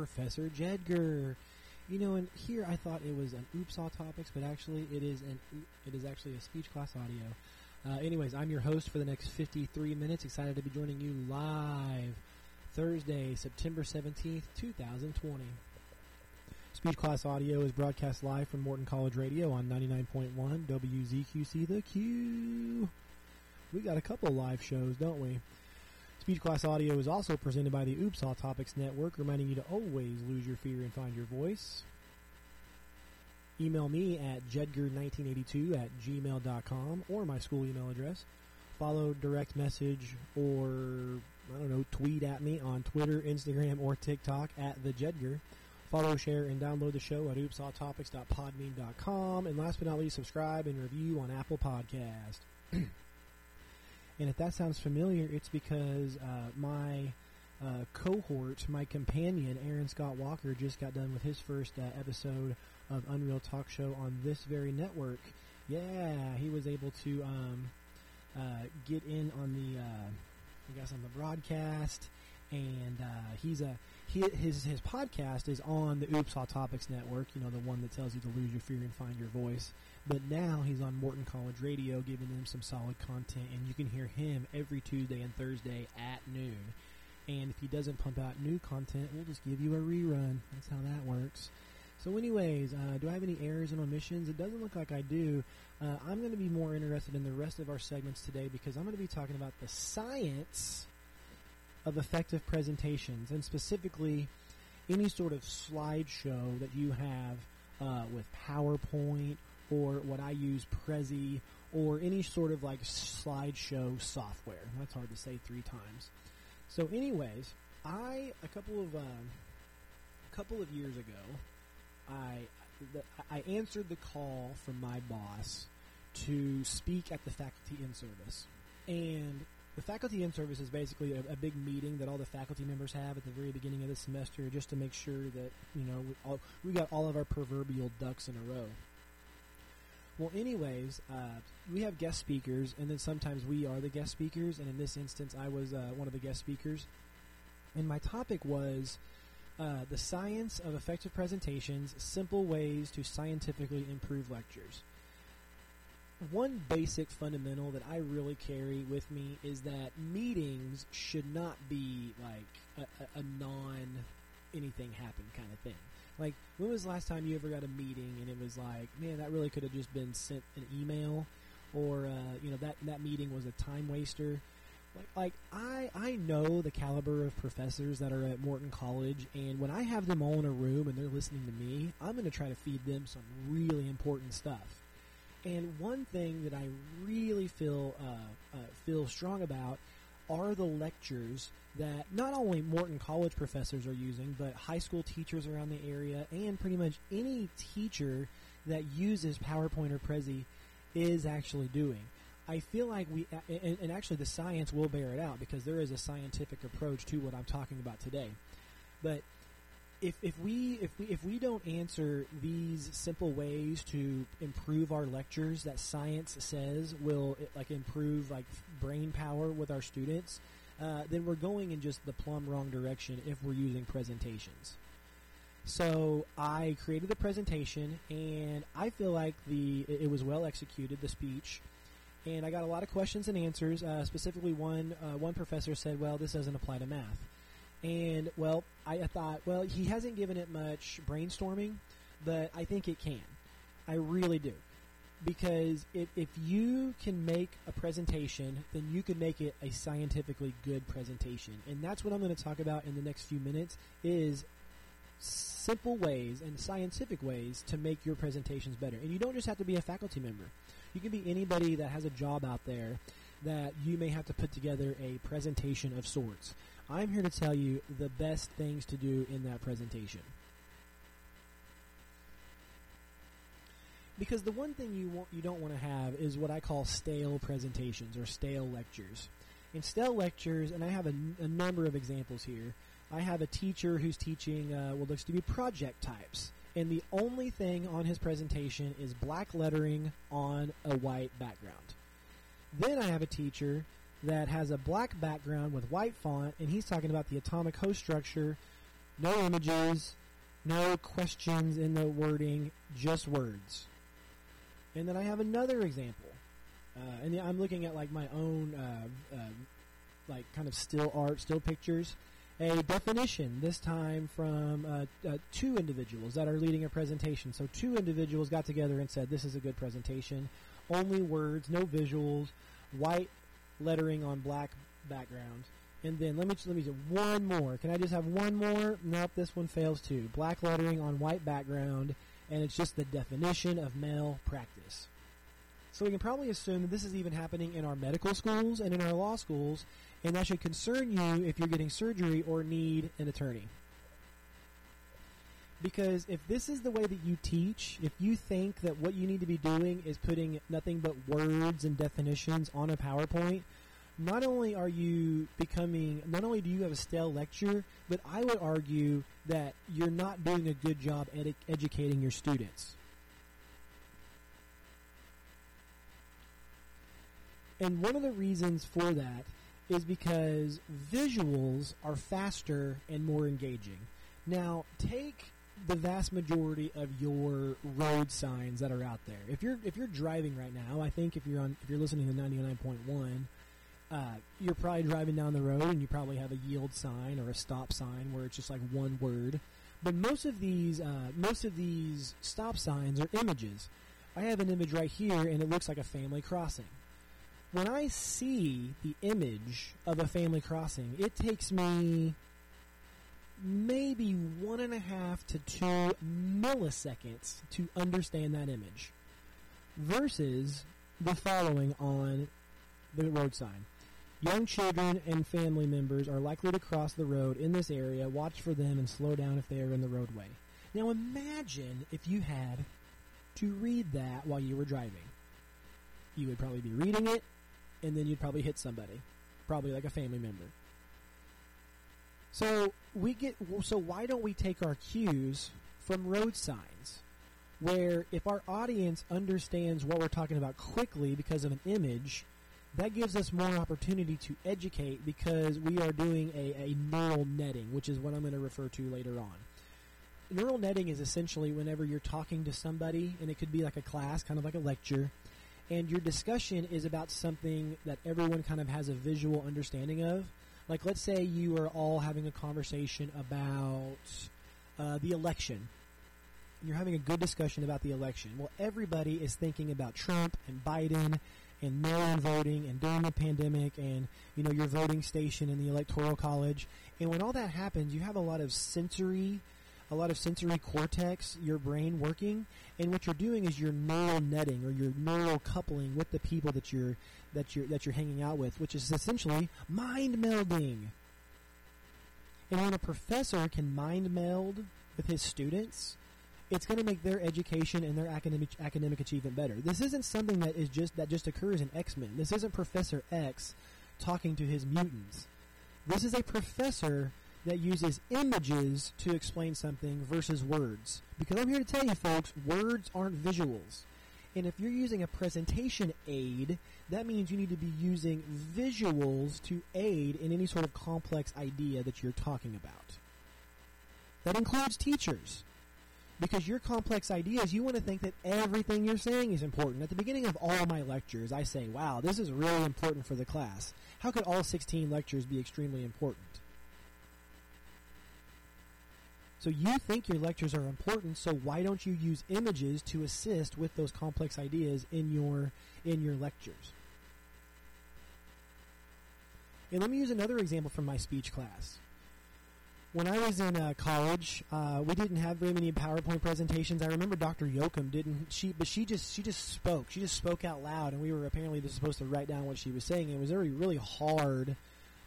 Professor Jedgar. You know, and here I thought it was an Oops All Topics, but actually it is an it is actually a Speech Class Audio. Uh, anyways, I'm your host for the next 53 minutes. Excited to be joining you live Thursday, September 17th, 2020. Speech Class Audio is broadcast live from Morton College Radio on 99.1 WZQC The Q. We got a couple live shows, don't we? Speech Class Audio is also presented by the Oops All Topics Network, reminding you to always lose your fear and find your voice. Email me at jedgar1982 at gmail.com or my school email address. Follow direct message or, I don't know, tweet at me on Twitter, Instagram, or TikTok at the Jedgar. Follow, share, and download the show at oopsalltopics.podbean.com. And last but not least, subscribe and review on Apple Podcast. and if that sounds familiar, it's because uh, my uh, cohort, my companion, Aaron Scott Walker, just got done with his first uh, episode of Unreal Talk Show on this very network. Yeah, he was able to um, uh, get in on the, uh, I guess, on the broadcast, and uh, he's a he, his his podcast is on the Oops All Topics network. You know, the one that tells you to lose your fear and find your voice. But now he's on Morton College Radio, giving them some solid content, and you can hear him every Tuesday and Thursday at noon. And if he doesn't pump out new content, we'll just give you a rerun. That's how that works. So, anyways, uh, do I have any errors and omissions? It doesn't look like I do. Uh, I'm going to be more interested in the rest of our segments today because I'm going to be talking about the science of effective presentations, and specifically any sort of slideshow that you have uh, with PowerPoint or what I use, Prezi, or any sort of like slideshow software. That's hard to say three times. So, anyways, I a couple of um, a couple of years ago, I I answered the call from my boss to speak at the faculty in service, and the faculty in service is basically a, a, big meeting that all the faculty members have at the very beginning of the semester, just to make sure that you know we, all, we got all of our proverbial ducks in a row. Well, anyways, uh, we have guest speakers, and then sometimes we are the guest speakers. And in this instance, I was uh, one of the guest speakers, and my topic was uh, the science of effective presentations: simple ways to scientifically improve lectures one basic fundamental that I really carry with me is that meetings should not be like a, a, a non anything happen kind of thing. Like, when was the last time you ever got a meeting and it was like, man, that really could have just been sent an email, or uh, you know that that meeting was a time waster. Like, like I I know the caliber of professors that are at Morton College, and when I have them all in a room and they're listening to me, I'm going to try to feed them some really important stuff and one thing that I really feel uh, uh, feel strong about are the lectures that not only Morton College professors are using, but high school teachers around the area and pretty much any teacher that uses PowerPoint or Prezi is actually doing. I feel like we, and, and actually the science will bear it out because there is a scientific approach to what I'm talking about today. But if, if we if we if we don't answer these simple ways to improve our lectures that science says will like improve like brain power with our students, uh, then we're going in just the plumb wrong direction if we're using presentations. So I created the presentation, and I feel like the it was well executed. The speech, and I got a lot of questions and answers. Uh, specifically, one uh, one professor said, "Well, this doesn't apply to math." And well, I, thought, well, he hasn't given it much brainstorming, but I think it can. I really do. Because if, if you can make a presentation, then you can make it a scientifically good presentation. And that's what I'm going to talk about in the next few minutes is simple ways and scientific ways to make your presentations better. And you don't just have to be a faculty member. You can be anybody that has a job out there that you may have to put together a presentation of sorts. I'm here to tell you the best things to do in that presentation. Because the one thing you want, you don't want to have is what I call stale presentations or stale lectures. In stale lectures, and I have a, a number of examples here. I have a teacher who's teaching uh, what looks to be project types, and the only thing on his presentation is black lettering on a white background. Then I have a teacher that has a black background with white font, and he's talking about the atomic host structure. No images, no questions in the wording, just words. And then I have another example, uh, and I'm looking at like my own, uh, uh, like kind of still art, still pictures. A definition this time from uh, uh, two individuals that are leading a presentation. So two individuals got together and said, "This is a good presentation. Only words, no visuals, white lettering on black background." And then let me let me do one more. Can I just have one more? Nope, this one fails too. Black lettering on white background, and it's just the definition of malpractice. So we can probably assume that this is even happening in our medical schools and in our law schools, and that should concern you if you're getting surgery or need an attorney. Because if this is the way that you teach, if you think that what you need to be doing is putting nothing but words and definitions on a PowerPoint, not only are you becoming, not only do you have a stale lecture, but I would argue that you're not doing a good job edu- educating your students. And one of the reasons for that is because visuals are faster and more engaging. Now, take the vast majority of your road signs that are out there. If you're if you're driving right now, I think if you're on if you're listening to 99.1, uh, you're probably driving down the road and you probably have a yield sign or a stop sign where it's just like one word. But most of these uh, most of these stop signs are images. I have an image right here and it looks like a family crossing when I see the image of a family crossing, it takes me maybe one and a half to two milliseconds to understand that image versus the following on the road sign. Young children and family members are likely to cross the road in this area. Watch for them and slow down if they are in the roadway. Now imagine if you had to read that while you were driving. You would probably be reading it and then you'd probably hit somebody, probably like a family member. So we get so why don't we take our cues from road signs, where if our audience understands what we're talking about quickly because of an image, that gives us more opportunity to educate because we are doing a, a neural netting, which is what I'm going to refer to later on. Neural netting is essentially whenever you're talking to somebody, and it could be like a class, kind of like a lecture, and your discussion is about something that everyone kind of has a visual understanding of. Like, let's say you are all having a conversation about uh, the election. You're having a good discussion about the election. Well, everybody is thinking about Trump and Biden and mail-in voting and during the pandemic and you know your voting station in the electoral college. And when all that happens, you have a lot of sensory a lot of sensory cortex, your brain working, and what you're doing is you're neural netting or you're neural coupling with the people that you're that you're that you're hanging out with, which is essentially mind melding. And when a professor can mind meld with his students, it's going to make their education and their academic academic achievement better. This isn't something that is just that just occurs in X Men. This isn't Professor X talking to his mutants. This is a professor that uses images to explain something versus words. Because I'm here to tell you, folks, words aren't visuals. And if you're using a presentation aid, that means you need to be using visuals to aid in any sort of complex idea that you're talking about. That includes teachers. Because your complex ideas, you want to think that everything you're saying is important. At the beginning of all my lectures, I say, wow, this is really important for the class. How could all 16 lectures be extremely important? So you think your lectures are important, so why don't you use images to assist with those complex ideas in your in your lectures? And let me use another example from my speech class. When I was in uh, college, uh, we didn't have very many PowerPoint presentations. I remember Dr. Yoakum didn't she, but she just she just spoke. She just spoke out loud, and we were apparently supposed to write down what she was saying. It was very really hard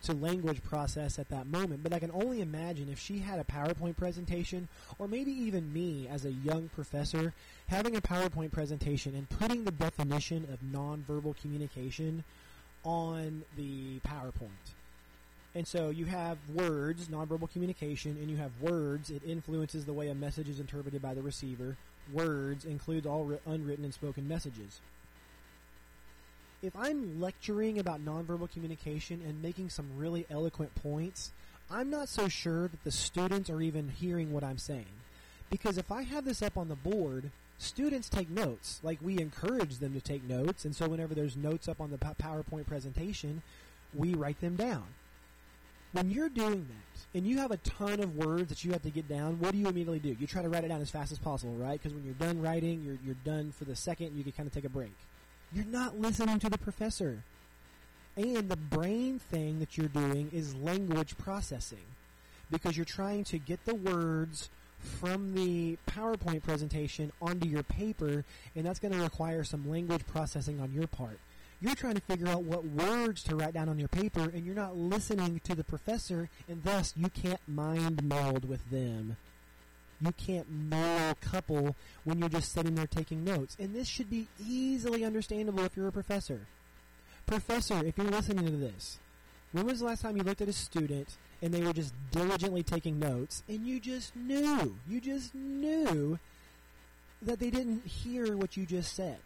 to language process at that moment. But I can only imagine if she had a PowerPoint presentation, or maybe even me as a young professor, having a PowerPoint presentation and putting the definition of nonverbal communication on the PowerPoint. And so you have words, nonverbal communication, and you have words. It influences the way a message is interpreted by the receiver. Words includes all ri- unwritten and spoken messages. if I'm lecturing about nonverbal communication and making some really eloquent points, I'm not so sure that the students are even hearing what I'm saying. Because if I have this up on the board, students take notes. Like we encourage them to take notes, and so whenever there's notes up on the PowerPoint presentation, we write them down. When you're doing that, and you have a ton of words that you have to get down, what do you immediately do? You try to write it down as fast as possible, right? Because when you're done writing, you're, you're done for the second, you can kind of take a break. You're not listening to the professor. And the brain thing that you're doing is language processing. Because you're trying to get the words from the PowerPoint presentation onto your paper, and that's going to require some language processing on your part. You're trying to figure out what words to write down on your paper, and you're not listening to the professor, and thus you can't mind meld with them. You can't know couple when you're just sitting there taking notes. And this should be easily understandable if you're a professor. Professor, if you're listening to this, when was the last time you looked at a student and they were just diligently taking notes and you just knew, you just knew that they didn't hear what you just said?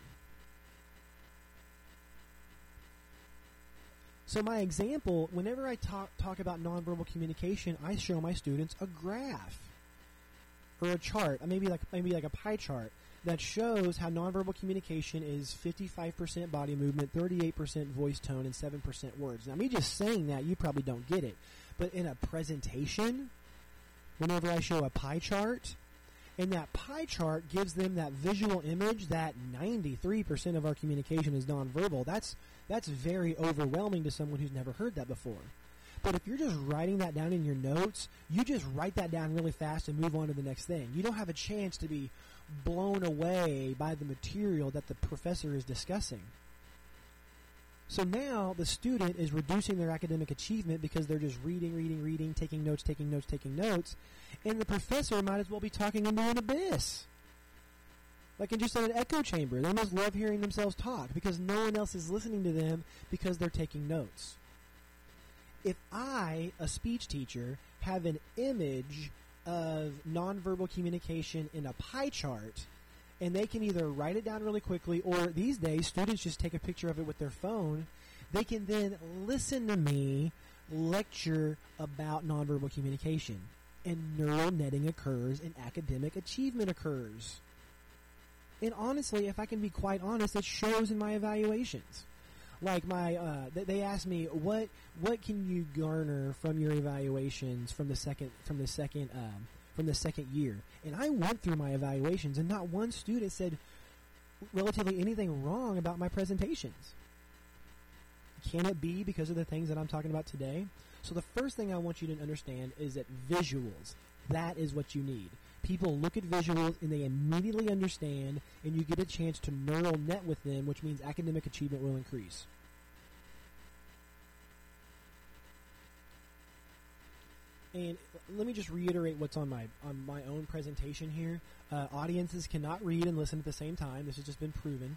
So my example, whenever I talk talk about nonverbal communication, I show my students a graph or a chart, maybe like maybe like a pie chart that shows how nonverbal communication is 55% body movement, 38% voice tone, and 7% words. Now, me just saying that, you probably don't get it. But in a presentation, whenever I show a pie chart, and that pie chart gives them that visual image that 93% of our communication is nonverbal. That's that's very overwhelming to someone who's never heard that before. But if you're just writing that down in your notes, you just write that down really fast and move on to the next thing. You don't have a chance to be blown away by the material that the professor is discussing. So now the student is reducing their academic achievement because they're just reading, reading, reading, taking notes, taking notes, taking notes, and the professor might as well be talking into an abyss. Like in just an echo chamber. They must love hearing themselves talk because no one else is listening to them because they're taking notes. If I, a speech teacher, have an image of nonverbal communication in a pie chart, and they can either write it down really quickly, or these days, students just take a picture of it with their phone. They can then listen to me lecture about nonverbal communication. And neural netting occurs, and academic achievement occurs. And honestly, if I can be quite honest, it shows in my evaluations. Like my, uh, they asked me what what can you garner from your evaluations from the second from the second um, from the second year, and I went through my evaluations, and not one student said relatively anything wrong about my presentations. Can it be because of the things that I'm talking about today? So the first thing I want you to understand is that visuals, that is what you need. People look at visuals and they immediately understand, and you get a chance to neural net with them, which means academic achievement will increase. And let me just reiterate what's on my on my own presentation here. Uh, audiences cannot read and listen at the same time. This has just been proven.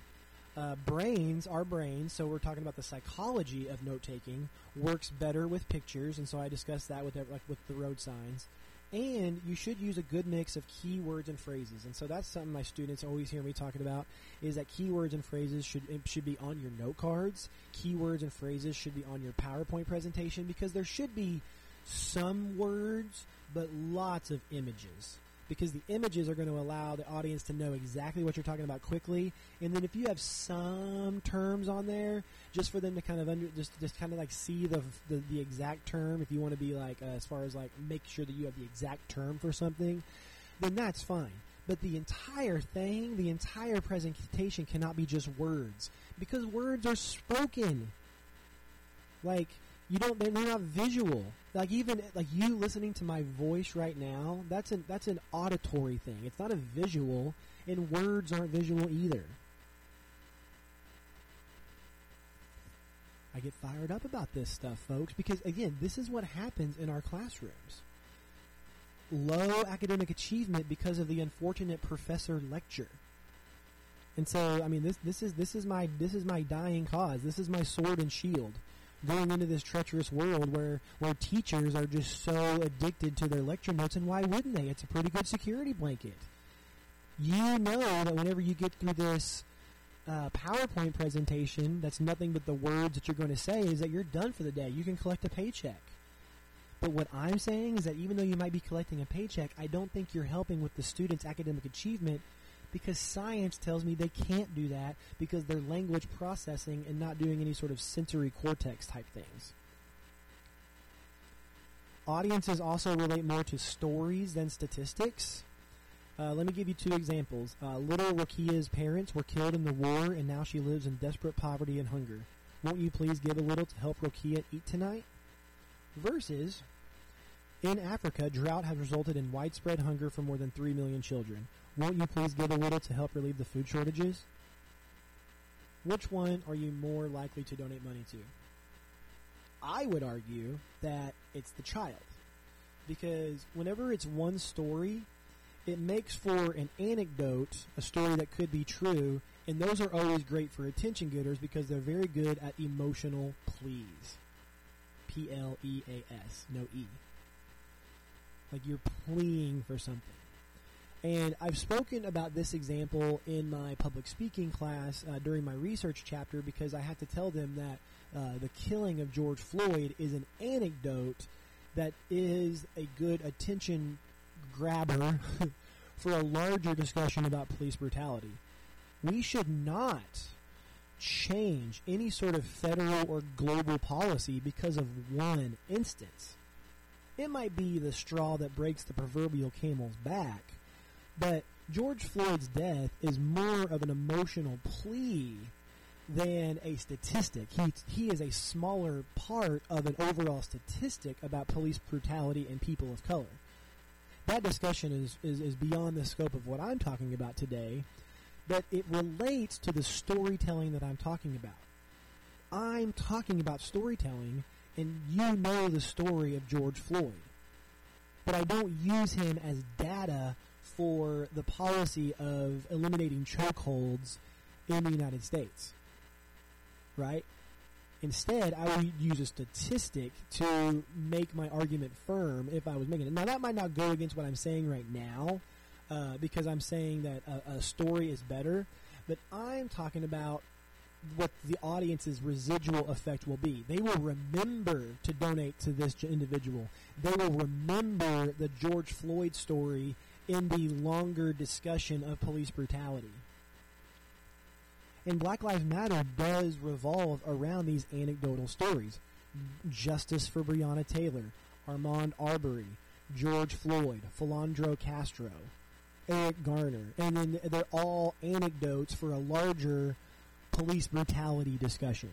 Uh, brains, our brains, so we're talking about the psychology of note taking, works better with pictures, and so I discussed that with like with the road signs and you should use a good mix of keywords and phrases. And so that's something my students always hear me talking about is that keywords and phrases should should be on your note cards. Keywords and phrases should be on your PowerPoint presentation because there should be some words but lots of images because the images are going to allow the audience to know exactly what you're talking about quickly. And then if you have some terms on there, just for them to kind of under, just just kind of like see the the, the exact term. If you want to be like uh, as far as like make sure that you have the exact term for something, then that's fine. But the entire thing, the entire presentation cannot be just words because words are spoken. Like you don't they're, they're not visual like even like you listening to my voice right now that's an that's an auditory thing. It's not a visual and words aren't visual either. I get fired up about this stuff folks because again this is what happens in our classrooms. Low academic achievement because of the unfortunate professor lecture. And so i mean this this is this is my this is my dying cause. This is my sword and shield going into this treacherous world where where teachers are just so addicted to their lecture notes, and why wouldn't they? It's a pretty good security blanket. You know that whenever you get through this uh, PowerPoint presentation that's nothing but the words that you're going to say is that you're done for the day. You can collect a paycheck. But what I'm saying is that even though you might be collecting a paycheck, I don't think you're helping with the student's academic achievement because science tells me they can't do that because they're language processing and not doing any sort of sensory cortex type things. Audiences also relate more to stories than statistics. Uh, let me give you two examples. Uh, little Rokia's parents were killed in the war, and now she lives in desperate poverty and hunger. Won't you please give a little to help Rokia eat tonight? Versus, in Africa, drought has resulted in widespread hunger for more than 3 million children. Won't you please give a little to help relieve the food shortages? Which one are you more likely to donate money to? I would argue that it's the child. Because whenever it's one story, it makes for an anecdote, a story that could be true, and those are always great for attention getters because they're very good at emotional pleas. P L E A S, no E. Like you're pleading for something. And I've spoken about this example in my public speaking class uh, during my research chapter because I had to tell them that uh, the killing of George Floyd is an anecdote that is a good attention grabber for a larger discussion about police brutality. We should not change any sort of federal or global policy because of one instance. It might be the straw that breaks the proverbial camel's back, but George Floyd's death is more of an emotional plea than a statistic. He, he is a smaller part of an overall statistic about police brutality and people of color. That discussion is, is, is beyond the scope of what I'm talking about today, but it relates to the storytelling that I'm talking about. I'm talking about storytelling, and you know the story of George Floyd. But I don't use him as data for the policy of eliminating chokeholds in the United States. Right? Instead, I would use a statistic to make my argument firm if I was making it. Now, that might not go against what I'm saying right now uh, because I'm saying that a, a story is better, but I'm talking about what the audience's residual effect will be. They will remember to donate to this individual. They will remember the George Floyd story in the longer discussion of police brutality. And Black Lives Matter does revolve around these anecdotal stories. Justice for Breonna Taylor, Ahmaud Arbery, George Floyd, Philando Castile, Eric Garner. And then they're all anecdotes for a larger police brutality discussion.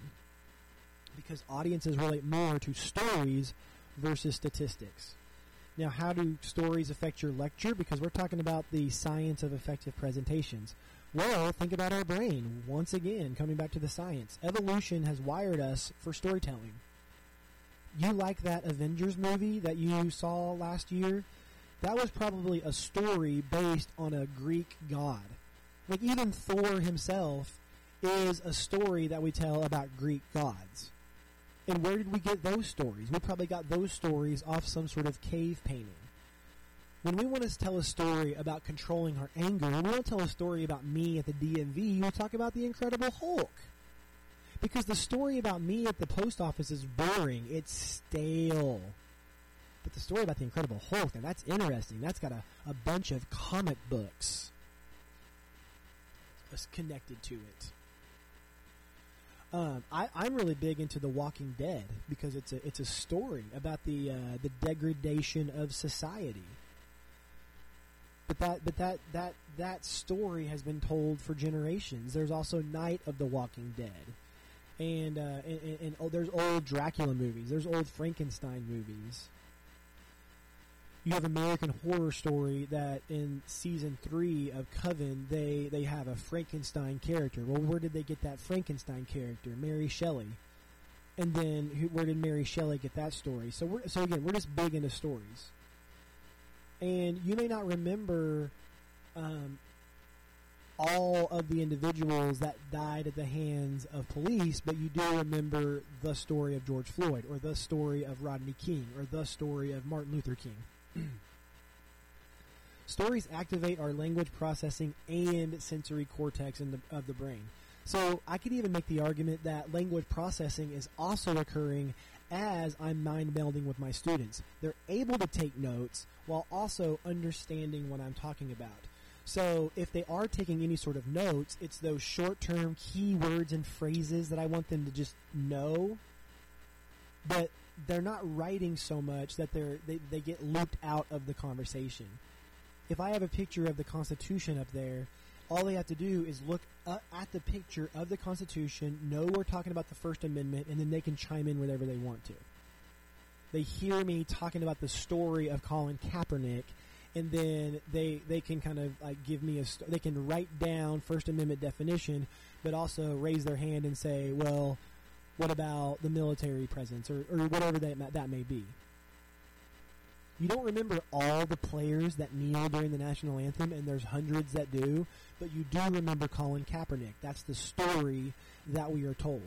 Because audiences relate more to stories versus statistics. Now, how do stories affect your lecture? Because we're talking about the science of effective presentations. Well, think about our brain. Once again, coming back to the science. Evolution has wired us for storytelling. You like that Avengers movie that you saw last year? That was probably a story based on a Greek god. Like, even Thor himself is a story that we tell about Greek gods. And where did we get those stories? We probably got those stories off some sort of cave painting. When we want to tell a story about controlling our anger, we don't tell a story about me at the DMV, we talk about the Incredible Hulk. Because the story about me at the post office is boring, it's stale. But the story about the Incredible Hulk, and that's interesting. That's got a, a bunch of comic books connected to it. Um, I, I'm really big into The Walking Dead because it's a it's a story about the uh, the degradation of society. But that but that that that story has been told for generations. There's also Night of the Walking Dead, and uh, and, and, and oh, there's old Dracula movies. There's old Frankenstein movies you have American Horror Story that in season three of Coven they they have a Frankenstein character. Well, where did they get that Frankenstein character? Mary Shelley. And then who, where did Mary Shelley get that story? So we're so again we're just big into stories. And you may not remember um, all of the individuals that died at the hands of police, but you do remember the story of George Floyd, or the story of Rodney King, or the story of Martin Luther King. Stories activate our language processing and sensory cortex the, of the brain. So I could even make the argument that language processing is also occurring as I'm mind melding with my students. They're able to take notes while also understanding what I'm talking about. So if they are taking any sort of notes, it's those short term keywords and phrases that I want them to just know. But they're not writing so much that they're they, they get looped out of the conversation. If I have a picture of the Constitution up there, all they have to do is look at the picture of the Constitution, know we're talking about the First Amendment, and then they can chime in whenever they want to. They hear me talking about the story of Colin Kaepernick, and then they they can kind of like give me a st- they can write down First Amendment definition, but also raise their hand and say, well, what about the military presence or, or whatever that that may be. You don't remember all the players that kneel during the national anthem, and there's hundreds that do, but you do remember Colin Kaepernick. That's the story that we are told.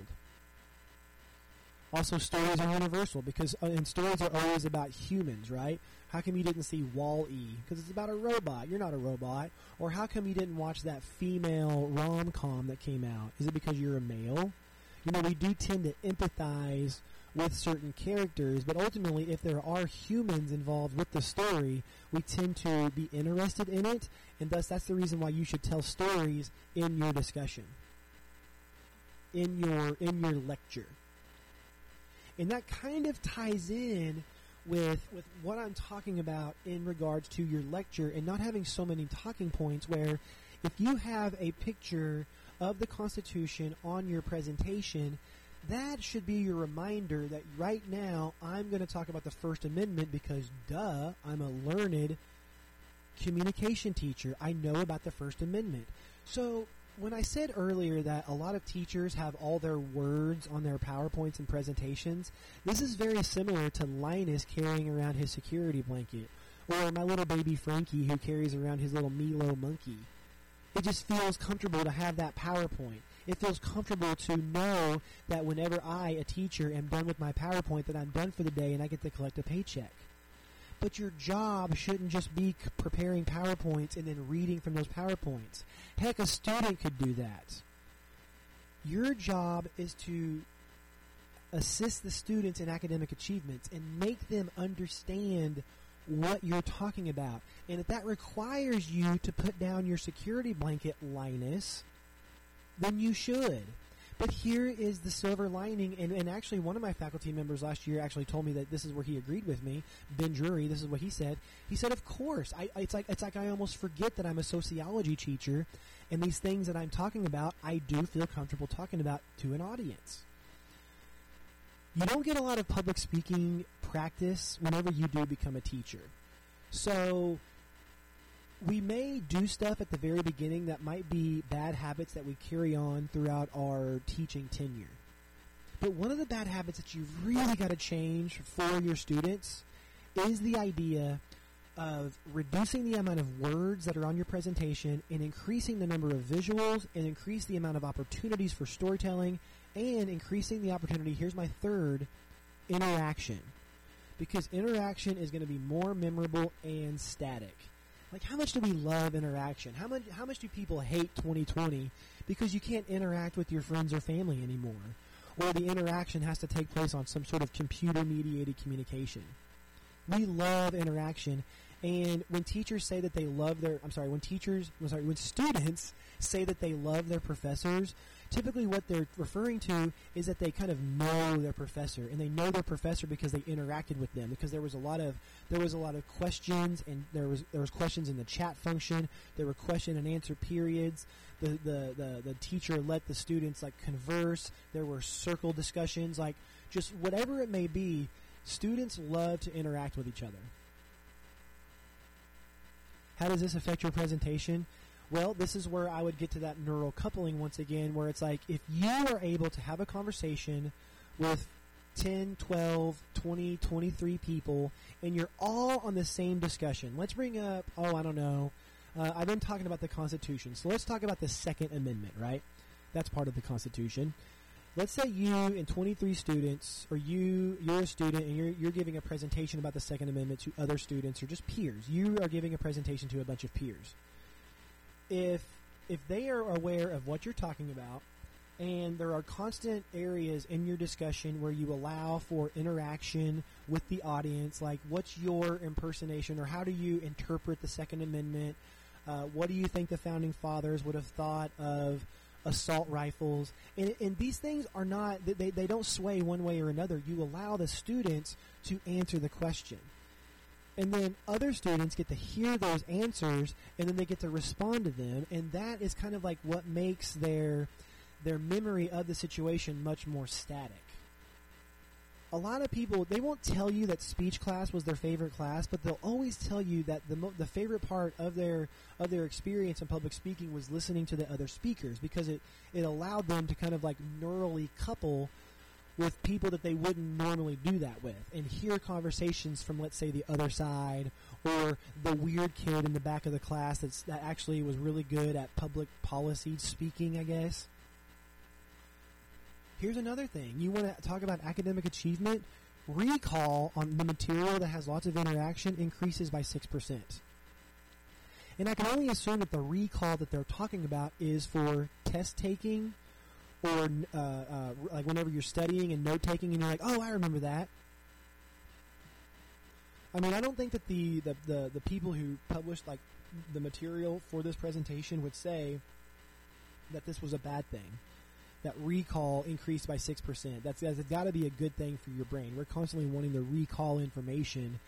Also, stories are universal because, uh, and stories are always about humans, right? How come you didn't see Wall E? Because it's about a robot. You're not a robot. Or how come you didn't watch that female rom com that came out? Is it because you're a male? You know, we do tend to empathize with certain characters, but ultimately, if there are humans involved with the story, we tend to be interested in it, and thus that's the reason why you should tell stories in your discussion, in your in your lecture, and that kind of ties in with with what I'm talking about in regards to your lecture and not having so many talking points. Where if you have a picture of the Constitution on your presentation that should be your reminder that right now I'm going to talk about the First Amendment because, duh, I'm a learned communication teacher. I know about the First Amendment. So, when I said earlier that a lot of teachers have all their words on their PowerPoints and presentations, this is very similar to Linus carrying around his security blanket, or my little baby Frankie who carries around his little Milo monkey. It just feels comfortable to have that PowerPoint it feels comfortable to know that whenever I, a teacher, am done with my PowerPoint, that I'm done for the day and I get to collect a paycheck. But your job shouldn't just be preparing PowerPoints and then reading from those PowerPoints. Heck, a student could do that. Your job is to assist the students in academic achievements and make them understand what you're talking about. And if that requires you to put down your security blanket, Linus, then you should. But here is the silver lining, and, and actually, one of my faculty members last year actually told me that this is where he agreed with me. Ben Drury, this is what he said. He said, "Of course, I, it's like it's like I almost forget that I'm a sociology teacher, and these things that I'm talking about, I do feel comfortable talking about to an audience." You don't get a lot of public speaking practice whenever you do become a teacher. So we may do stuff at the very beginning that might be bad habits that we carry on throughout our teaching tenure. But one of the bad habits that you've really got to change for your students is the idea of reducing the amount of words that are on your presentation and increasing the number of visuals and increase the amount of opportunities for storytelling and increasing the opportunity. Here's my third interaction. Because interaction is going to be more memorable and static. Like, how much do we love interaction? How much how much do people hate 2020 because you can't interact with your friends or family anymore, or the interaction has to take place on some sort of computer mediated communication? We love interaction, and when teachers say that they love their I'm sorry, when teachers I'm sorry, when students say that they love their professors, typically what they're referring to is that they kind of know their professor and they know their professor because they interacted with them because there was a lot of there was a lot of questions and there was there was questions in the chat function there were question and answer periods the the the, the teacher let the students like converse there were circle discussions like just whatever it may be students love to interact with each other. How does this affect your presentation well, this is where I would get to that neural coupling once again, where it's like if you are able to have a conversation with 10, 12, 20, 23 people, and you're all on the same discussion. Let's bring up, oh, I don't know. Uh, I've been talking about the Constitution, so let's talk about the Second Amendment, right? That's part of the Constitution. Let's say you and 23 students, or you, you're a student and you're, you're giving a presentation about the Second Amendment to other students or just peers. You are giving a presentation to a bunch of peers if if they are aware of what you're talking about And there are constant areas in your discussion where you allow for interaction with the audience, like what's your impersonation or how do you interpret the Second Amendment? Uh, what do you think the founding fathers would have thought of assault rifles? And, and these things are not, they, they don't sway one way or another. You allow the students to answer the question and then other students get to hear those answers and then they get to respond to them. And that is kind of like what makes their their memory of the situation much more static. A lot of people they won't tell you that speech class was their favorite class but they'll always tell you that the mo- the favorite part of their of their experience in public speaking was listening to the other speakers because it it allowed them to kind of like neurally couple with people that they wouldn't normally do that with and hear conversations from let's say the other side or the weird kid in the back of the class that's, that actually was really good at public policy speaking I guess. Here's another thing. You want to talk about academic achievement? Recall on the material that has lots of interaction increases by 6% and I can only assume that the recall that they're talking about is for test taking or uh, uh, like whenever you're studying and note taking and you're like, oh, I remember that. I mean, I don't think that the, the, the, the people who published like the material for this presentation would say that this was a bad thing. That recall increased by six percent. That's, that's got to be a good thing for your brain. We're constantly wanting to recall information.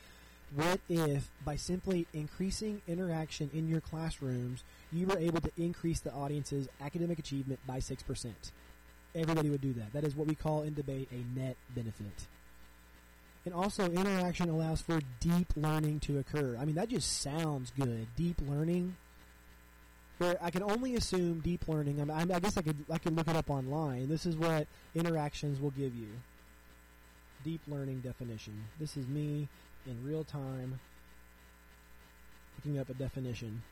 What if, by simply increasing interaction in your classrooms, you were able to increase the audience's academic achievement by six percent? Everybody would do that. That is what we call in debate a net benefit. And also, interaction allows for deep learning to occur. I mean, that just sounds good. Deep learning. Where I can only assume deep learning. I, mean, I guess I could I could look it up online. This is what interactions will give you. Deep learning definition. This is me in real time looking up a definition.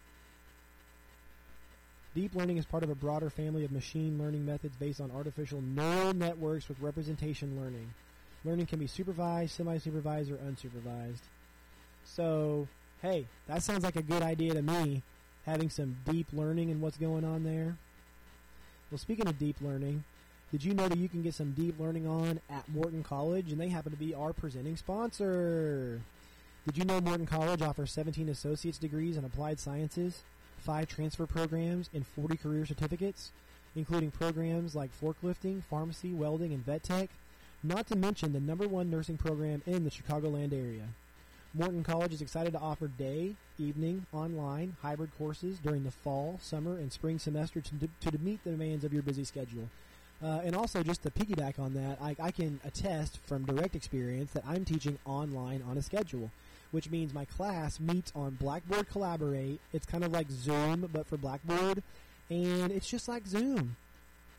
Deep learning is part of a broader family of machine learning methods based on artificial neural networks with representation learning. Learning can be supervised, semi-supervised, or unsupervised. So, hey, that sounds like a good idea to me, having some deep learning and what's going on there. Well, speaking of deep learning, did you know that you can get some deep learning on at Morton College, and they happen to be our presenting sponsor? Did you know Morton College offers 17 associate's degrees in applied sciences? Five transfer programs, and 40 career certificates, including programs like forklifting, pharmacy, welding, and vet tech, not to mention the number one nursing program in the Chicagoland area. Morton College is excited to offer day, evening, online, hybrid courses during the fall, summer, and spring semester to, to meet the demands of your busy schedule. Uh, and also, just to piggyback on that, I, I can attest from direct experience that I'm teaching online on a schedule which means my class meets on Blackboard Collaborate. It's kind of like Zoom, but for Blackboard, and it's just like Zoom.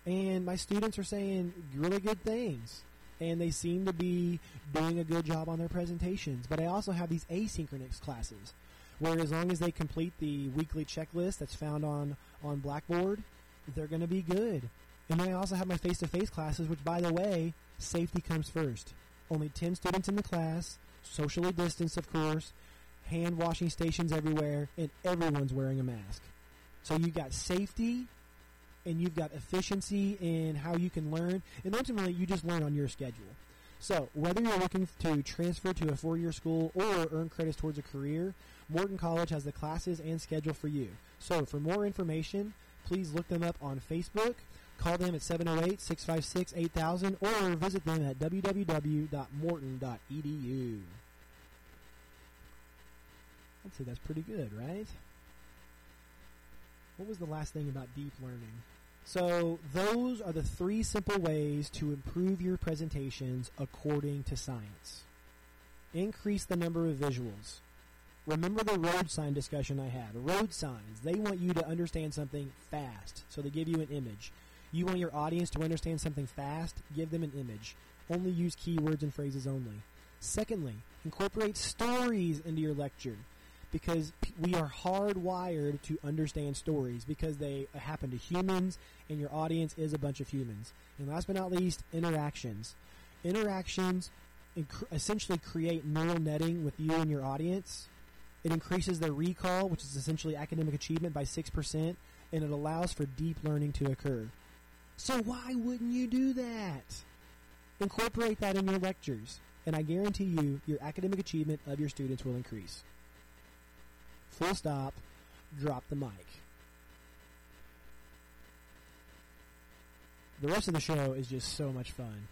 And my students are saying really good things, and they seem to be doing a good job on their presentations. But I also have these asynchronous classes, where as long as they complete the weekly checklist that's found on on Blackboard, they're going to be good. And then I also have my face-to-face classes, which, by the way, safety comes first. Only 10 students in the class socially distanced, of course, hand washing stations everywhere, and everyone's wearing a mask. So you've got safety and you've got efficiency in how you can learn, and ultimately you just learn on your schedule. So, whether you're looking to transfer to a four year school or earn credits towards a career, Morton College has the classes and schedule for you. So, for more information, please look them up on Facebook Call them at 708 656 8000 or visit them at www.morton.edu. I'd say that's pretty good, right? What was the last thing about deep learning? So, those are the three simple ways to improve your presentations according to science. Increase the number of visuals. Remember the road sign discussion I had. Road signs, they want you to understand something fast, so they give you an image. You want your audience to understand something fast? Give them an image. Only use keywords and phrases only. Secondly, incorporate stories into your lecture because we are hardwired to understand stories because they uh, happen to humans and your audience is a bunch of humans. And last but not least, interactions. Interactions essentially create neural netting with you and your audience. It increases their recall, which is essentially academic achievement, by 6%, and it allows for deep learning to occur. So why wouldn't you do that? Incorporate that in your lectures, and I guarantee you your academic achievement of your students will increase. Full stop. Drop the mic. The rest of the show is just so much fun.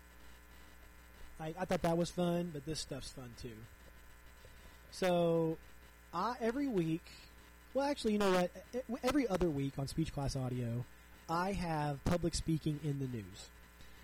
I, I thought that was fun, but this stuff's fun too. So, I, every week, well, actually, you know what? Every other week on Speech Class Audio, I have public speaking in the news.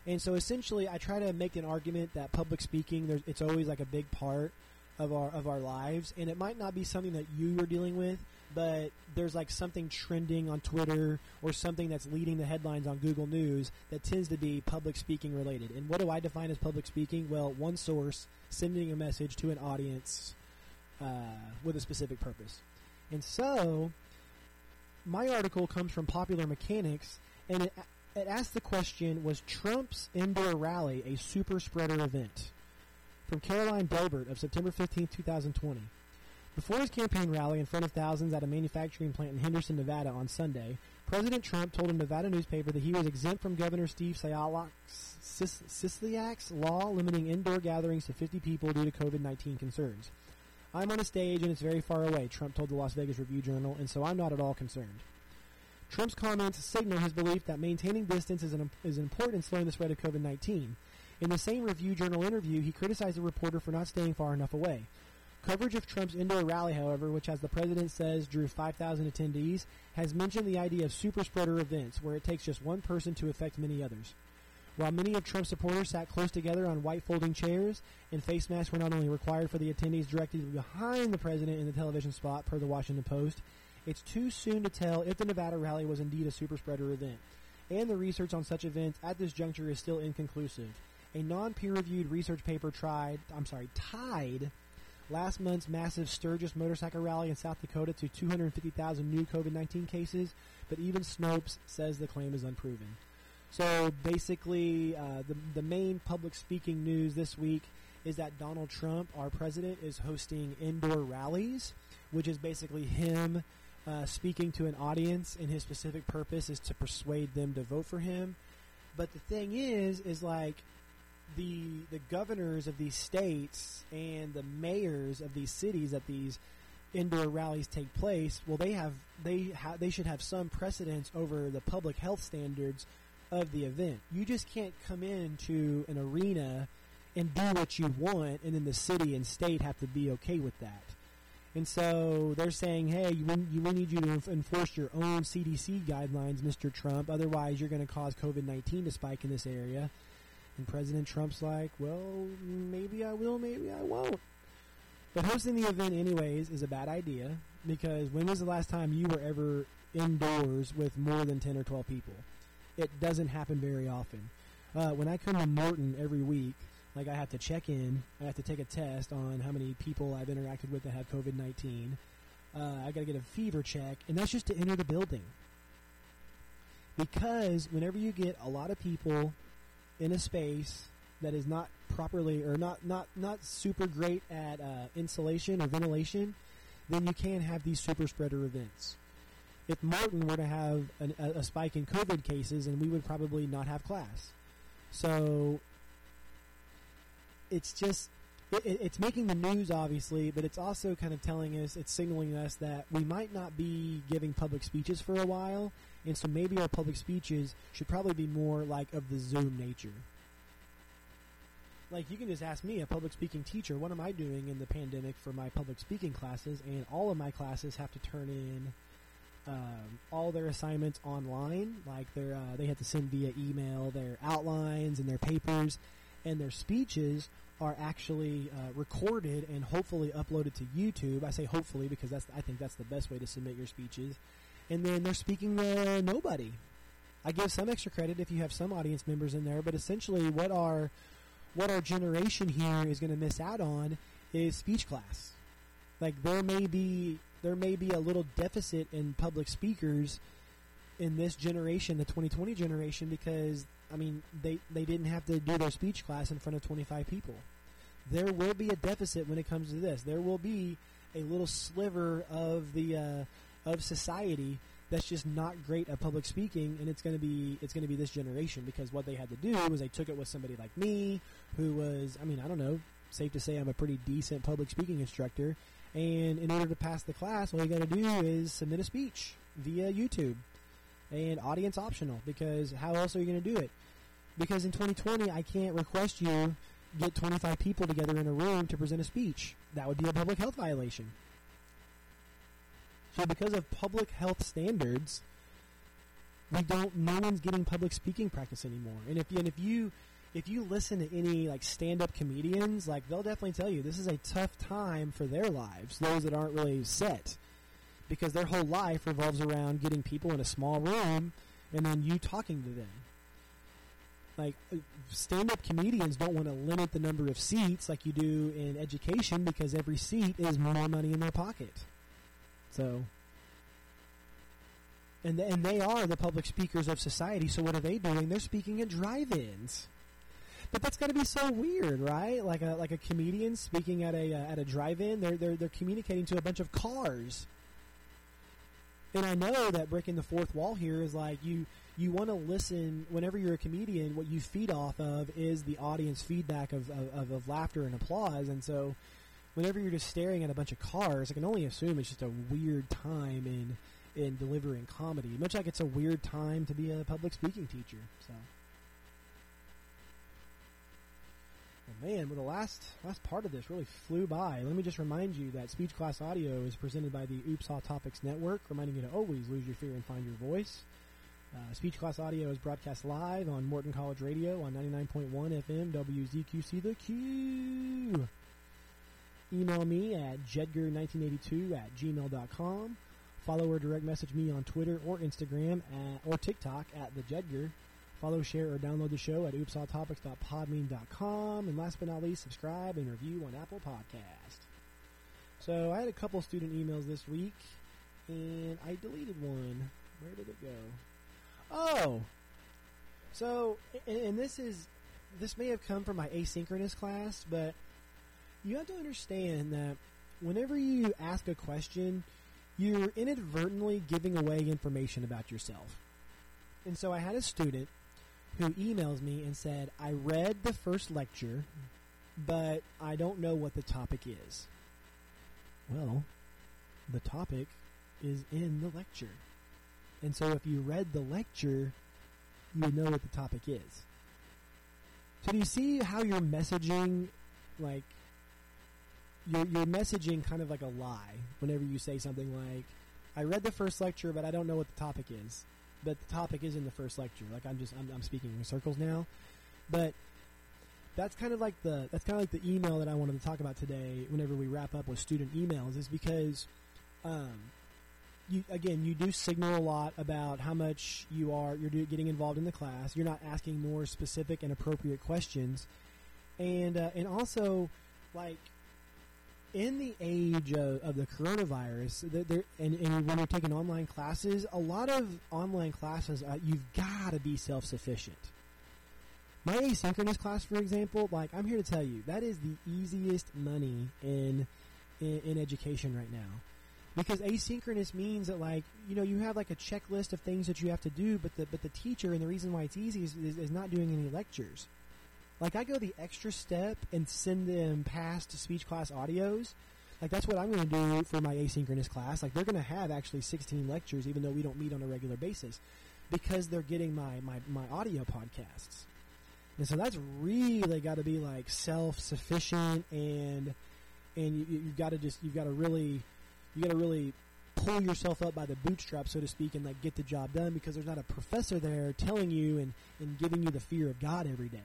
And so essentially, I try to make an argument that public speaking, it's always like a big part of our of our lives, and it might not be something that you are dealing with, but there's like something trending on Twitter or something that's leading the headlines on Google News that tends to be public speaking related. And what do I define as public speaking? Well, one source sending a message to an audience uh, with a specific purpose. And so, my article comes from Popular Mechanics, and it, it asks the question Was Trump's indoor rally a super spreader event? From Caroline Delbert of September 15, 2020. Before his campaign rally in front of thousands at a manufacturing plant in Henderson, Nevada on Sunday, President Trump told a Nevada newspaper that he was exempt from Governor Steve Sisolak's law limiting indoor gatherings to 50 people due to COVID 19 concerns. I'm on a stage and it's very far away, Trump told the Las Vegas Review Journal, and so I'm not at all concerned. Trump's comments signal his belief that maintaining distance is, an, is important in slowing the spread of COVID 19. In the same Review Journal interview, he criticized the reporter for not staying far enough away. Coverage of Trump's indoor rally, however, which, as the president says, drew 5,000 attendees, has mentioned the idea of super spreader events, where it takes just one person to affect many others. While many of Trump's supporters sat close together on white folding chairs, and face masks were not only required for the attendees directly behind the president in the television spot, per the Washington Post, it's too soon to tell if the Nevada rally was indeed a super spreader event. And the research on such events at this juncture is still inconclusive. A non-peer-reviewed research paper tried, I'm sorry, tied last month's massive Sturgis motorcycle rally in South Dakota to 250,000 new COVID-19 cases, but even Snopes says the claim is unproven. So basically, uh, the the main public speaking news this week is that Donald Trump, our president, is hosting indoor rallies, which is basically him uh, speaking to an audience, and his specific purpose is to persuade them to vote for him. But the thing is, is like the the governors of these states and the mayors of these cities that these indoor rallies take place. Well, they have they ha- they should have some precedence over the public health standards of the event. You just can't come into an arena and do what you want, and then the city and state have to be okay with that. And so they're saying, hey, you, we need you to enforce your own CDC guidelines, Mr. Trump. Otherwise, you're going to cause COVID 19 to spike in this area. And President Trump's like, well, maybe I will, maybe I won't. But hosting the event, anyways, is a bad idea because when was the last time you were ever indoors with more than 10 or 12 people? It doesn't happen very often. Uh, when I come to Morton every week, like I have to check in, I have to take a test on how many people I've interacted with that have COVID nineteen. Uh, I got to get a fever check, and that's just to enter the building. Because whenever you get a lot of people in a space that is not properly or not not not super great at uh, insulation or ventilation, then you can have these super spreader events if Morton were to have an, a, a spike in COVID cases, and we would probably not have class. So it's just it, it's making the news, obviously, but it's also kind of telling us, it's signaling us that we might not be giving public speeches for a while, and so maybe our public speeches should probably be more like of the Zoom nature. Like, you can just ask me, a public speaking teacher, what am I doing in the pandemic for my public speaking classes? And all of my classes have to turn in um, all their assignments online. Like they uh, they have to send via email their outlines and their papers, and their speeches are actually uh, recorded and hopefully uploaded to YouTube. I say hopefully because that's I think that's the best way to submit your speeches. And then they're speaking to nobody. I give some extra credit if you have some audience members in there, but essentially what our what our generation here is going to miss out on is speech class. Like there may be there may be a little deficit in public speakers in this generation, the 2020 generation, because I mean they they didn't have to do their speech class in front of 25 people. There will be a deficit when it comes to this. There will be a little sliver of the uh, of society that's just not great at public speaking, and it's going to be it's going to be this generation because what they had to do was they took it with somebody like me, who was I mean I don't know, safe to say I'm a pretty decent public speaking instructor, and in order to pass the class, all you got to do is submit a speech via YouTube, and audience optional because how else are you going to do it? Because in 2020, I can't request you get 25 people together in a room to present a speech. That would be a public health violation. So because of public health standards, we don't. No one's getting public speaking practice anymore. And if and if you if you listen to any like stand up comedians, like they'll definitely tell you this is a tough time for their lives. Those that aren't really set because their whole life revolves around getting people in a small room and then you talking to them. Like uh, stand up comedians don't want to limit the number of seats like you do in education because every seat is more money in their pocket. So, and and they are the public speakers of society. So what are they doing? They're speaking at drive-ins. But that's got to be so weird, right? Like a like a comedian speaking at a uh, at a drive-in. They're they're they're communicating to a bunch of cars. And I know that breaking the fourth wall here is like you you want to listen whenever you're a comedian. What you feed off of is the audience feedback of, of, of laughter and applause, and so whenever you're just staring at a bunch of cars, I can only assume it's just a weird time in in delivering comedy. Much like it's a weird time to be a public speaking teacher. So, well, man, well, the last last part of this really flew by. Let me just remind you that Speech Class Audio is presented by the Oops All Topics Network, reminding you to always lose your fear and find your voice. Uh, Speech Class Audio is broadcast live on Morton College Radio on 99.1 FM WZQC The Q. Email me at jedgar1982 at gmail.com. Follow or direct message me on Twitter or Instagram at, or TikTok at the Jedgar. Follow, share, or download the show at oopsalltopics.podbean.com. And last but not least, subscribe and review on Apple Podcast. So I had a couple student emails this week, and I deleted one. Where did it go? Oh, so and, and this is this may have come from my asynchronous class, but you have to understand that whenever you ask a question, you're inadvertently giving away information about yourself. And so I had a student who emails me and said, I read the first lecture, but I don't know what the topic is. Well, the topic is in the lecture. And so if you read the lecture, you know what the topic is. So do you see how you're messaging, like, you're, you're messaging kind of like a lie whenever you say something like, I read the first lecture, but I don't know what the topic is. But the topic is in the first lecture. Like I'm just I'm, I'm speaking in circles now, but that's kind of like the that's kind of like the email that I wanted to talk about today. Whenever we wrap up with student emails, is because um, you again you do signal a lot about how much you are you're do, getting involved in the class. You're not asking more specific and appropriate questions, and uh, and also like in the age of, of the coronavirus, and, and, when you're taking online classes, a lot of online classes, uh, you've got to be self sufficient. My asynchronous class, for example, like I'm here to tell you, that is the easiest money in, in, in education right now. Because asynchronous means that, like, you know, you have like a checklist of things that you have to do, but the but the teacher and the reason why it's easy is, is, is not doing any lectures. Like I go the extra step and send them past speech class audios. Like that's what I'm going to do for my asynchronous class. Like they're going to have actually 16 lectures, even though we don't meet on a regular basis, because they're getting my my, my audio podcasts. And so that's really got to be like self sufficient and and you, you've got to just you've got to really you got to really pull yourself up by the bootstraps, so to speak, and like get the job done because there's not a professor there telling you and, and giving you the fear of God every day.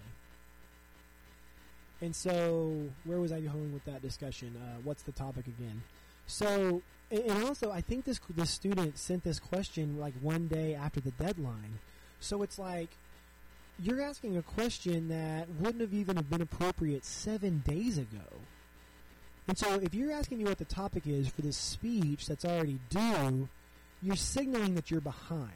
And so, where was I going with that discussion? Uh, what's the topic again? So, and also, I think this this student sent this question like one day after the deadline. So it's like you're asking a question that wouldn't have even have been appropriate seven days ago. And so, if you're asking me what the topic is for this speech that's already due, you're signaling that you're behind.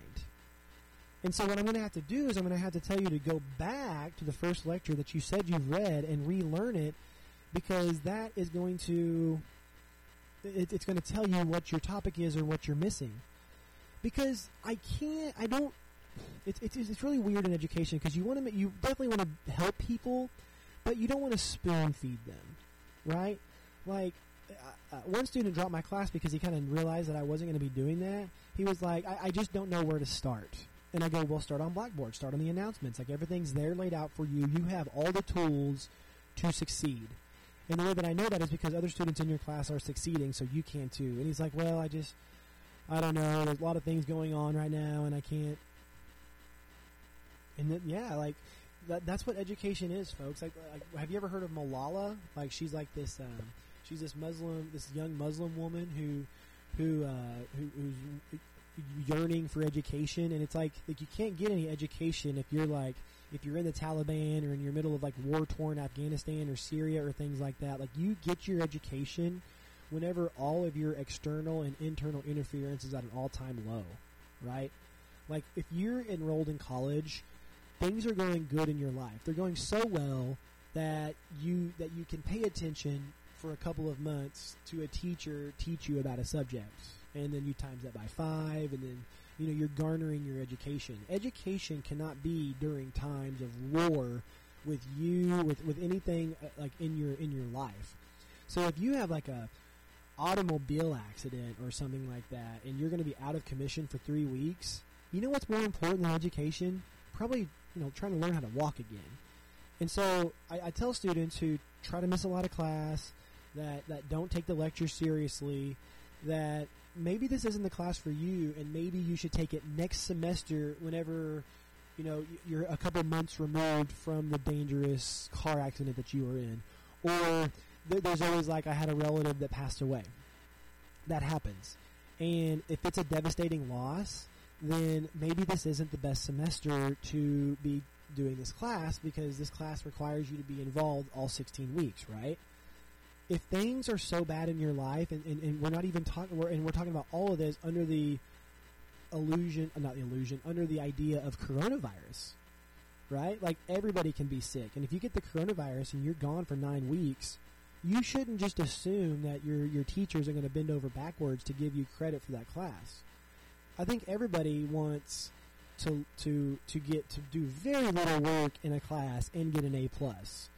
And so what I'm going to have to do is I'm going to have to tell you to go back to the first lecture that you said you've read and relearn it because that is going to it, it's going to tell you what your topic is or what you're missing. because I can't. I don't. It's it's it's really weird in education because you want to you definitely want to help people, but you don't want to spoon feed them, right? Like uh, uh, one student dropped my class because he kind of realized that I wasn't going to be doing that. He was like, I, I just don't know where to start. And I go, well, start on Blackboard, start on the announcements. Like everything's there laid out for you. You have all the tools to succeed. And the way that I know that is because other students in your class are succeeding, so you can too. And he's like, well, I just, I don't know. There's a lot of things going on right now, and I can't. And then, yeah, like that, that's what education is, folks. Like, like, have you ever heard of Malala? Like, she's like this. Um, she's this Muslim, this young Muslim woman who, who, uh, who, who's yearning for education, and it's like like you can't get any education if you're like if you're in the Taliban or in your middle of like war torn Afghanistan or Syria or things like that. Like you get your education whenever all of your external and internal interference is at an all time low, right? Like if you're enrolled in college, things are going good in your life. They're going so well that you that you can pay attention for a couple of months to a teacher teach you about a subject and then you times that by five, and then you know you're garnering your education. Education cannot be during times of war with you, with with anything uh, like in your in your life. So if you have like a automobile accident or something like that, and you're going to be out of commission for three weeks, you know what's more important than education? Probably you know trying to learn how to walk again. And so I, I tell students who try to miss a lot of class that that don't take the lecture seriously that maybe this isn't the class for you, and maybe you should take it next semester whenever you know you're a couple months removed from the dangerous car accident that you were in, or th- there's always like I had a relative that passed away. That happens, and if it's a devastating loss, then maybe this isn't the best semester to be doing this class because this class requires you to be involved all 16 weeks, right? If things are so bad in your life, and, and, and we're not even talking, we're, and we're talking about all of this under the illusion, uh, not the illusion, under the idea of coronavirus, right? Like everybody can be sick, and if you get the coronavirus and you're gone for nine weeks, you shouldn't just assume that your your teachers are going to bend over backwards to give you credit for that class. I think everybody wants to to to get to do very little work in a class and get an A plus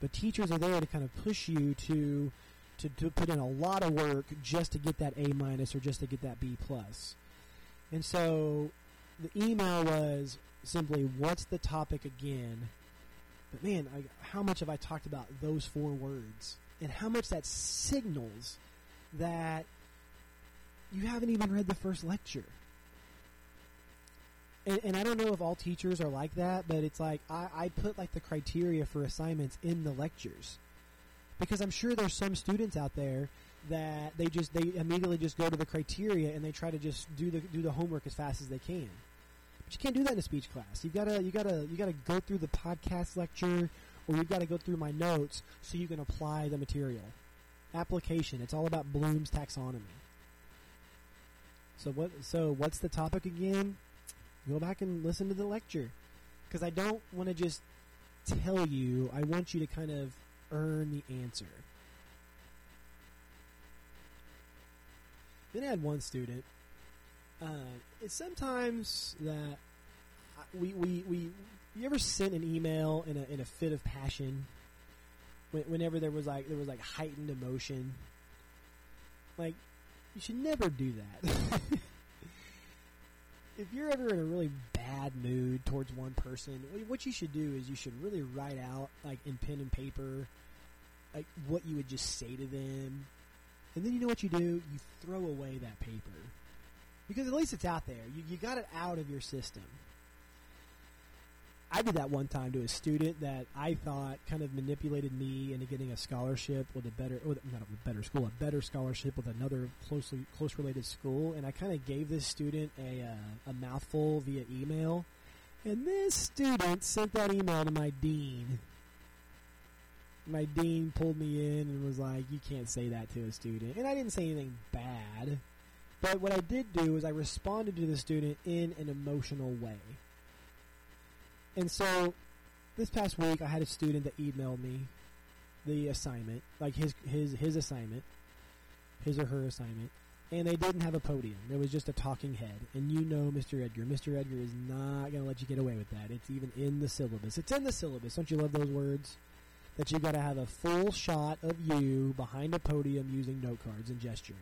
but teachers are there to kind of push you to, to to put in a lot of work just to get that A minus or just to get that B plus. And so the email was simply, "What's the topic again?" But man, I, how much have I talked about those four words, and how much that signals that you haven't even read the first lecture and, and, I don't know if all teachers are like that, but it's like I, I put like the criteria for assignments in the lectures because I'm sure there's some students out there that they just they immediately just go to the criteria and they try to just do the do the homework as fast as they can. But you can't do that in a speech class. You gotta you gotta you gotta go through the podcast lecture or you gotta go through my notes so you can apply the material. Application. It's all about Bloom's taxonomy. So what? So what's the topic again? Go back and listen to the lecture. Because I don't want to just tell you, I want you to kind of earn the answer. Then I had one student. Uh, it's sometimes that we, we, we, you ever sent an email in a, in a fit of passion? Whenever there was like there was like heightened emotion, like you should never do that. if you're ever in a really bad mood towards one person, what you should do is you should really write out, like in pen and paper, like what you would just say to them. And then you know what you do? You throw away that paper. Because at least it's out there. You, you got it out of your system. I did that one time to a student that I thought kind of manipulated me into getting a scholarship with a better, not a better school, a better scholarship with another closely close related school, and I kind of gave this student a uh, a mouthful via email, and this student sent that email to my dean. My dean pulled me in and was like, "You can't say that to a student," and I didn't say anything bad, but what I did do is I responded to the student in an emotional way. And so this past week, I had a student that emailed me the assignment, like his his his assignment, his or her assignment, and they didn't have a podium. There was just a talking head. And you know Mr. Edgar. Mr. Edgar is not going to let you get away with that. It's even in the syllabus. It's in the syllabus. Don't you love those words? That you've got to have a full shot of you behind a podium using note cards and gesturing.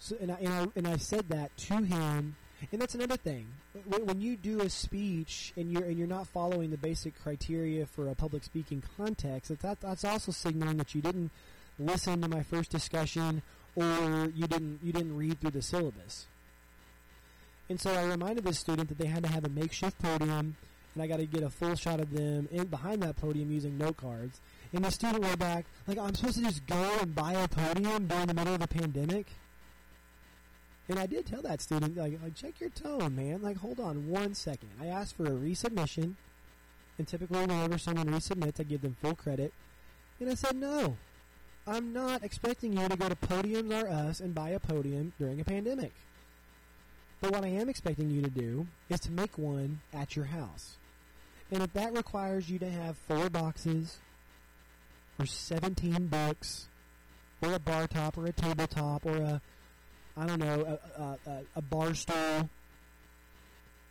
So, and I, and I, and I said that to him, and that's another thing. When, you do a speech and you're and you're not following the basic criteria for a public speaking context, that, that's also signaling that you didn't listen to my first discussion or you didn't you didn't read through the syllabus. And so I reminded the student that they had to have a makeshift podium, and I got to get a full shot of them in behind that podium using note cards. And the student wrote back, like, I'm supposed to just go and buy a podium during the middle of a pandemic? And I did tell that student, like, like, check your tone, man. Like, hold on one second. I asked for a resubmission, and typically whenever someone resubmits, I give them full credit. And I said, no, I'm not expecting you to go to Podiums R Us and buy a podium during a pandemic. But what I am expecting you to do is to make one at your house. And if that requires you to have four boxes, or 17 books, or a bar top, or a tabletop, or a, I don't know, a, a, a bar stool,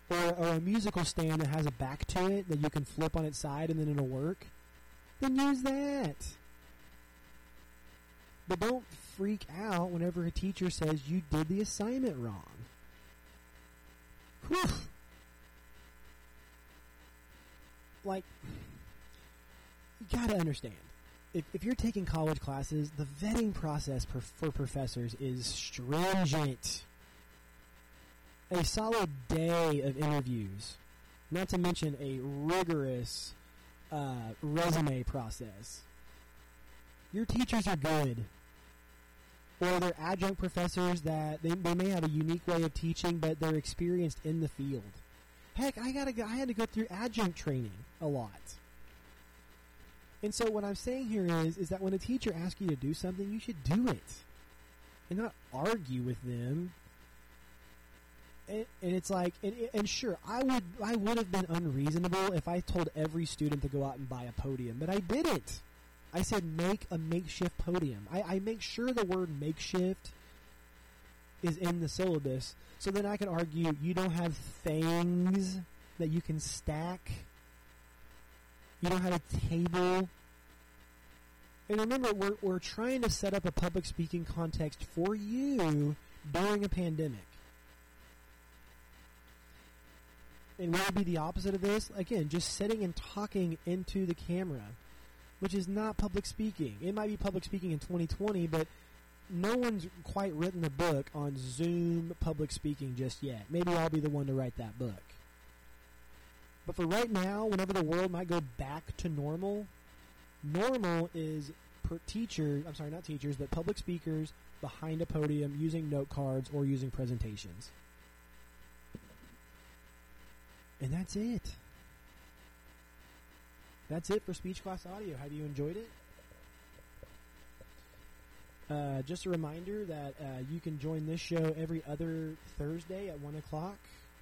or, or a musical stand that has a back to it that you can flip on its side and then it'll work, then use that. But don't freak out whenever a teacher says you did the assignment wrong. Whew. Like, you gotta understand. If, if you're taking college classes, the vetting process per, for professors is stringent. A solid day of interviews, not to mention a rigorous uh, resume process. Your teachers are good or they're adjunct professors that they, they may have a unique way of teaching, but they're experienced in the field. Heck, I gotta go, I had to go through adjunct training a lot. And so what I'm saying here is is that when a teacher asks you to do something, you should do it, and not argue with them. And, and it's like, and, and sure, I would I would have been unreasonable if I told every student to go out and buy a podium, but I didn't. I said make a makeshift podium. I, I make sure the word makeshift is in the syllabus, so then I can argue you don't have things that you can stack. You don't have a table. And remember, we're, we're trying to set up a public speaking context for you during a pandemic. And what would be the opposite of this? Again, just sitting and talking into the camera which is not public speaking. It might be public speaking in 2020, but no one's quite written a book on Zoom public speaking just yet. Maybe I'll be the one to write that book. But for right now, whenever the world might go back to normal, normal is per teachers, I'm sorry, not teachers, but public speakers behind a podium using note cards or using presentations. And that's it. That's it for Speech Class Audio. Have you enjoyed it? Uh, just a reminder that uh, you can join this show every other Thursday at 1 o'clock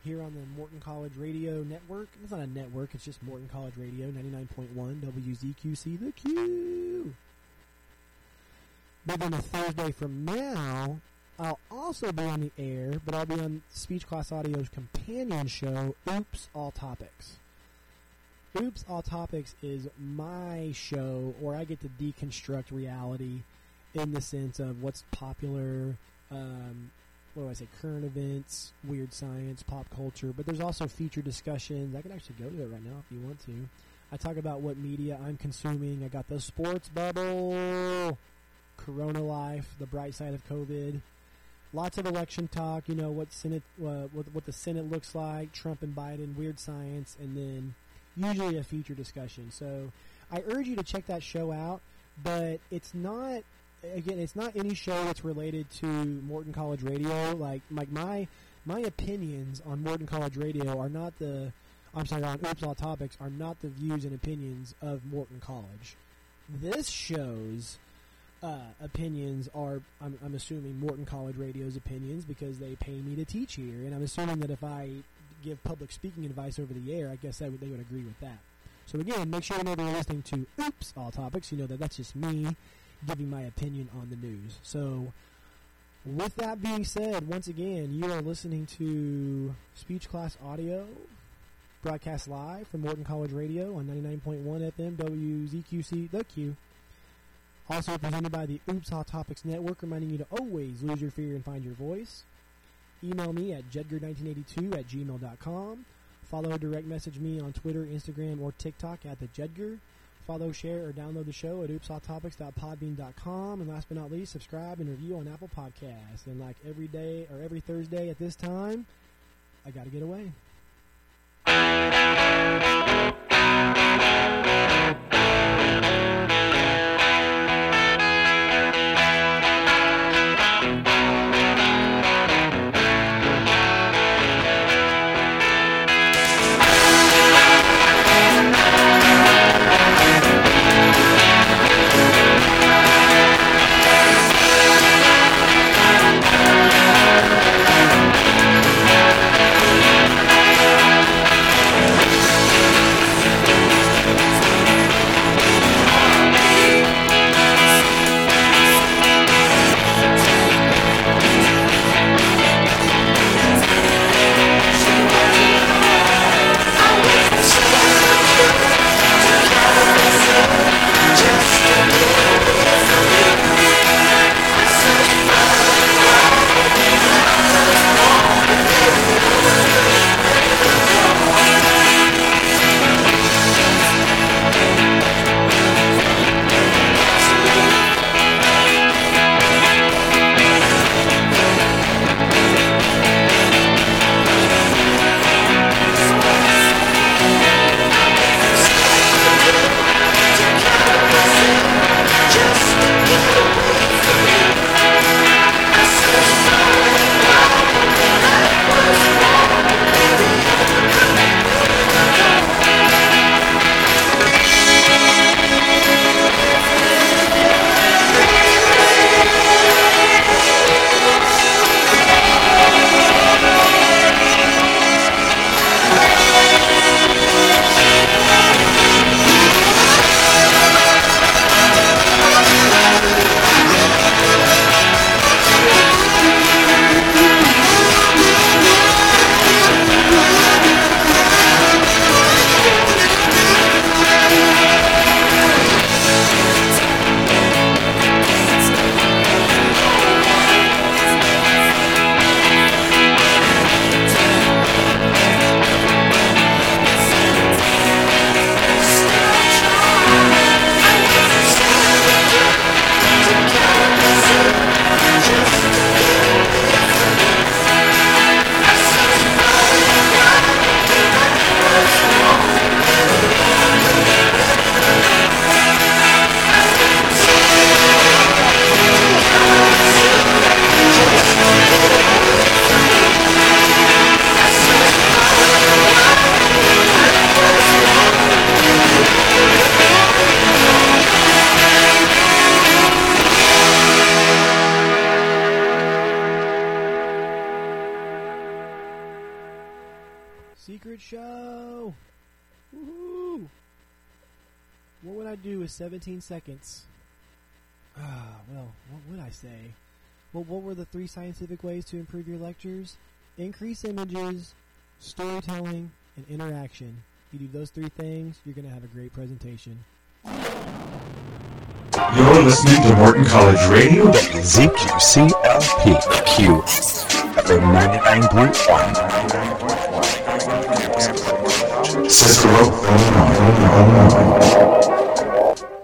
here on the Morton College Radio Network. It's not a network, it's just Morton College Radio 99.1 WZQC The Q. But then a Thursday from now, I'll also be on the air, but I'll be on Speech Class Audio's companion show, Oops All Topics. Oops All Topics is my show, where I get to deconstruct reality in the sense of what's popular, um, what do I say, current events, weird science, pop culture, but there's also feature discussions. I can actually go to it right now if you want to. I talk about what media I'm consuming. I got the sports bubble, Corona life, the bright side of COVID, lots of election talk. You know what Senate, uh, what, what the Senate looks like, Trump and Biden, weird science, and then usually a feature discussion. So I urge you to check that show out, but it's not again, it's not any show that's related to Morton College Radio. Like like my my opinions on Morton College Radio are not the I'm sorry on Oops All Topics are not the views and opinions of Morton College. This show's uh, opinions are I'm, I'm assuming Morton College Radio's opinions because they pay me to teach here, and I'm assuming that if I give public speaking advice over the air, I guess would, they would agree with that. So again, make sure whenever you're listening to Oops All Topics, you know that that's just me giving my opinion on the news. So with that being said, once again, you are listening to Speech Class Audio, broadcast live from Morton College Radio on 99.1 FM WZQC The Q. Also presented by the Oops All Topics Network, reminding you to always lose your fear and find your voice. Email me at jedgar1982 at gmail.com. Follow or direct message me on Twitter, Instagram, or TikTok at the Jedgar. Follow, share, or download the show at oopsalltopics.podbean.com. And last but not least, subscribe and review on Apple Podcasts. And like every day or every Thursday at this time, I got to get away. 15 seconds. Ah, well, what would I say? Well, what were the three scientific ways to improve your lectures? Increase images, storytelling, and interaction. If You do those three things, you're going to have a great presentation. You're listening to Morton College Radio, ZQCLPQ, at 99.1, Cicero,